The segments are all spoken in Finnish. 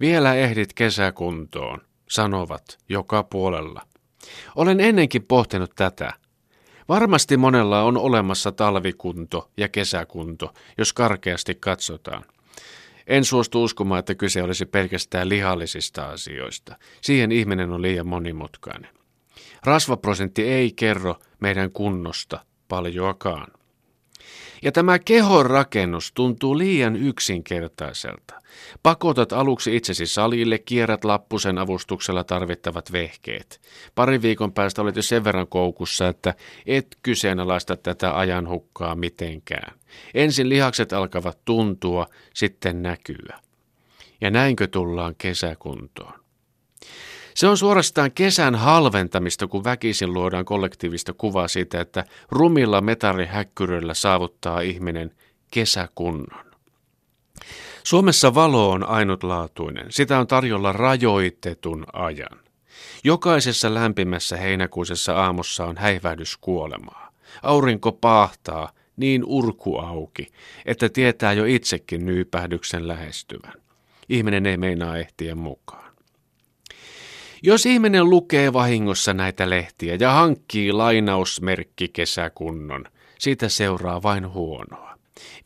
Vielä ehdit kesäkuntoon, sanovat joka puolella. Olen ennenkin pohtinut tätä. Varmasti monella on olemassa talvikunto ja kesäkunto, jos karkeasti katsotaan. En suostu uskomaan, että kyse olisi pelkästään lihallisista asioista. Siihen ihminen on liian monimutkainen. Rasvaprosentti ei kerro meidän kunnosta paljoakaan. Ja tämä kehon rakennus tuntuu liian yksinkertaiselta. Pakotat aluksi itsesi salille, kierrät lappusen avustuksella tarvittavat vehkeet. Pari viikon päästä olet jo sen verran koukussa, että et kyseenalaista tätä ajanhukkaa mitenkään. Ensin lihakset alkavat tuntua, sitten näkyä. Ja näinkö tullaan kesäkuntoon? Se on suorastaan kesän halventamista, kun väkisin luodaan kollektiivista kuvaa siitä, että rumilla metallihäkkyröillä saavuttaa ihminen kesäkunnon. Suomessa valo on ainutlaatuinen. Sitä on tarjolla rajoitetun ajan. Jokaisessa lämpimässä heinäkuisessa aamussa on häivähdys kuolemaa. Aurinko paahtaa niin urku auki, että tietää jo itsekin nyypähdyksen lähestyvän. Ihminen ei meinaa ehtiä mukaan. Jos ihminen lukee vahingossa näitä lehtiä ja hankkii lainausmerkki kesäkunnon, siitä seuraa vain huonoa.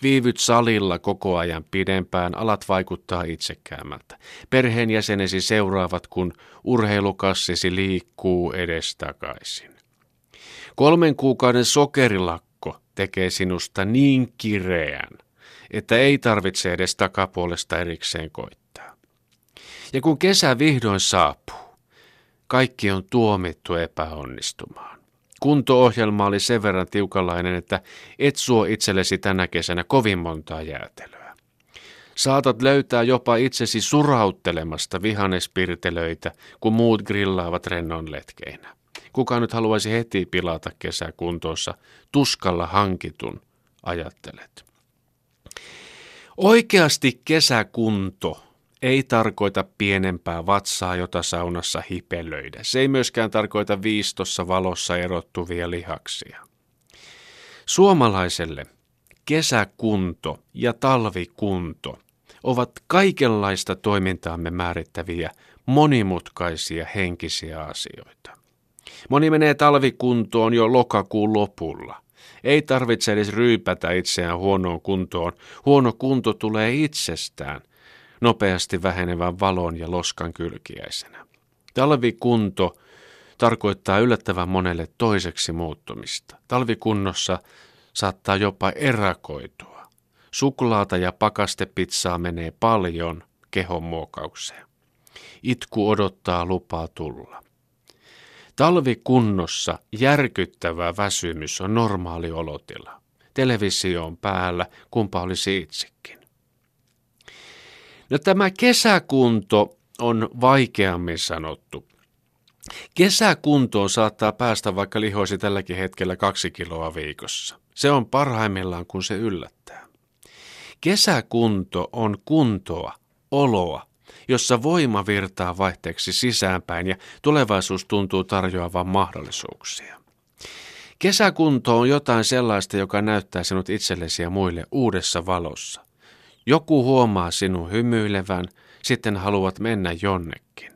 Viivyt salilla koko ajan pidempään, alat vaikuttaa itsekäämältä. Perheenjäsenesi seuraavat, kun urheilukassisi liikkuu edestakaisin. Kolmen kuukauden sokerilakko tekee sinusta niin kireän, että ei tarvitse edes takapuolesta erikseen koittaa. Ja kun kesä vihdoin saapuu, kaikki on tuomittu epäonnistumaan. Kunto-ohjelma oli sen verran tiukalainen, että et suo itsellesi tänä kesänä kovin montaa jäätelöä. Saatat löytää jopa itsesi surauttelemasta vihannespirtelöitä, kun muut grillaavat rennon letkeinä. Kuka nyt haluaisi heti pilata kesäkuntoossa tuskalla hankitun, ajattelet. Oikeasti kesäkunto ei tarkoita pienempää vatsaa, jota saunassa hipelöidä. Se ei myöskään tarkoita viistossa valossa erottuvia lihaksia. Suomalaiselle kesäkunto ja talvikunto ovat kaikenlaista toimintaamme määrittäviä monimutkaisia henkisiä asioita. Moni menee talvikuntoon jo lokakuun lopulla. Ei tarvitse edes ryypätä itseään huonoon kuntoon. Huono kunto tulee itsestään nopeasti vähenevän valon ja loskan kylkiäisenä. Talvikunto tarkoittaa yllättävän monelle toiseksi muuttumista. Talvikunnossa saattaa jopa erakoitua. Suklaata ja pakastepizzaa menee paljon kehon muokaukseen. Itku odottaa lupaa tulla. Talvikunnossa järkyttävä väsymys on normaali olotila. Televisio on päällä, kumpa olisi itsekin. No tämä kesäkunto on vaikeammin sanottu. Kesäkuntoon saattaa päästä vaikka lihoisi tälläkin hetkellä kaksi kiloa viikossa. Se on parhaimmillaan, kun se yllättää. Kesäkunto on kuntoa, oloa, jossa voima virtaa vaihteeksi sisäänpäin ja tulevaisuus tuntuu tarjoavan mahdollisuuksia. Kesäkunto on jotain sellaista, joka näyttää sinut itsellesi ja muille uudessa valossa. Joku huomaa sinun hymyilevän, sitten haluat mennä jonnekin.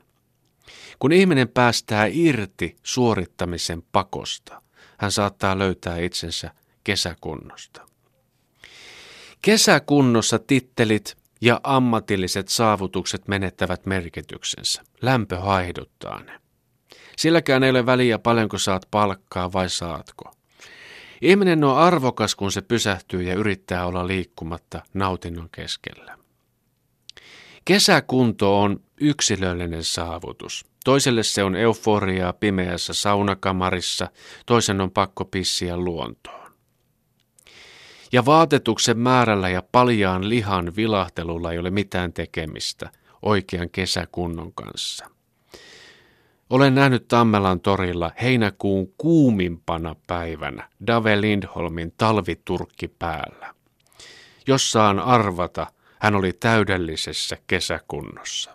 Kun ihminen päästää irti suorittamisen pakosta, hän saattaa löytää itsensä kesäkunnosta. Kesäkunnossa tittelit ja ammatilliset saavutukset menettävät merkityksensä. Lämpö haihduttaa ne. Silläkään ei ole väliä paljonko saat palkkaa vai saatko. Ihminen on arvokas, kun se pysähtyy ja yrittää olla liikkumatta nautinnon keskellä. Kesäkunto on yksilöllinen saavutus. Toiselle se on euforiaa pimeässä saunakamarissa, toisen on pakko pissiä luontoon. Ja vaatetuksen määrällä ja paljaan lihan vilahtelulla ei ole mitään tekemistä oikean kesäkunnon kanssa. Olen nähnyt Tammelan torilla heinäkuun kuumimpana päivänä Dave Lindholmin talviturkki päällä. Jos saan arvata, hän oli täydellisessä kesäkunnossa.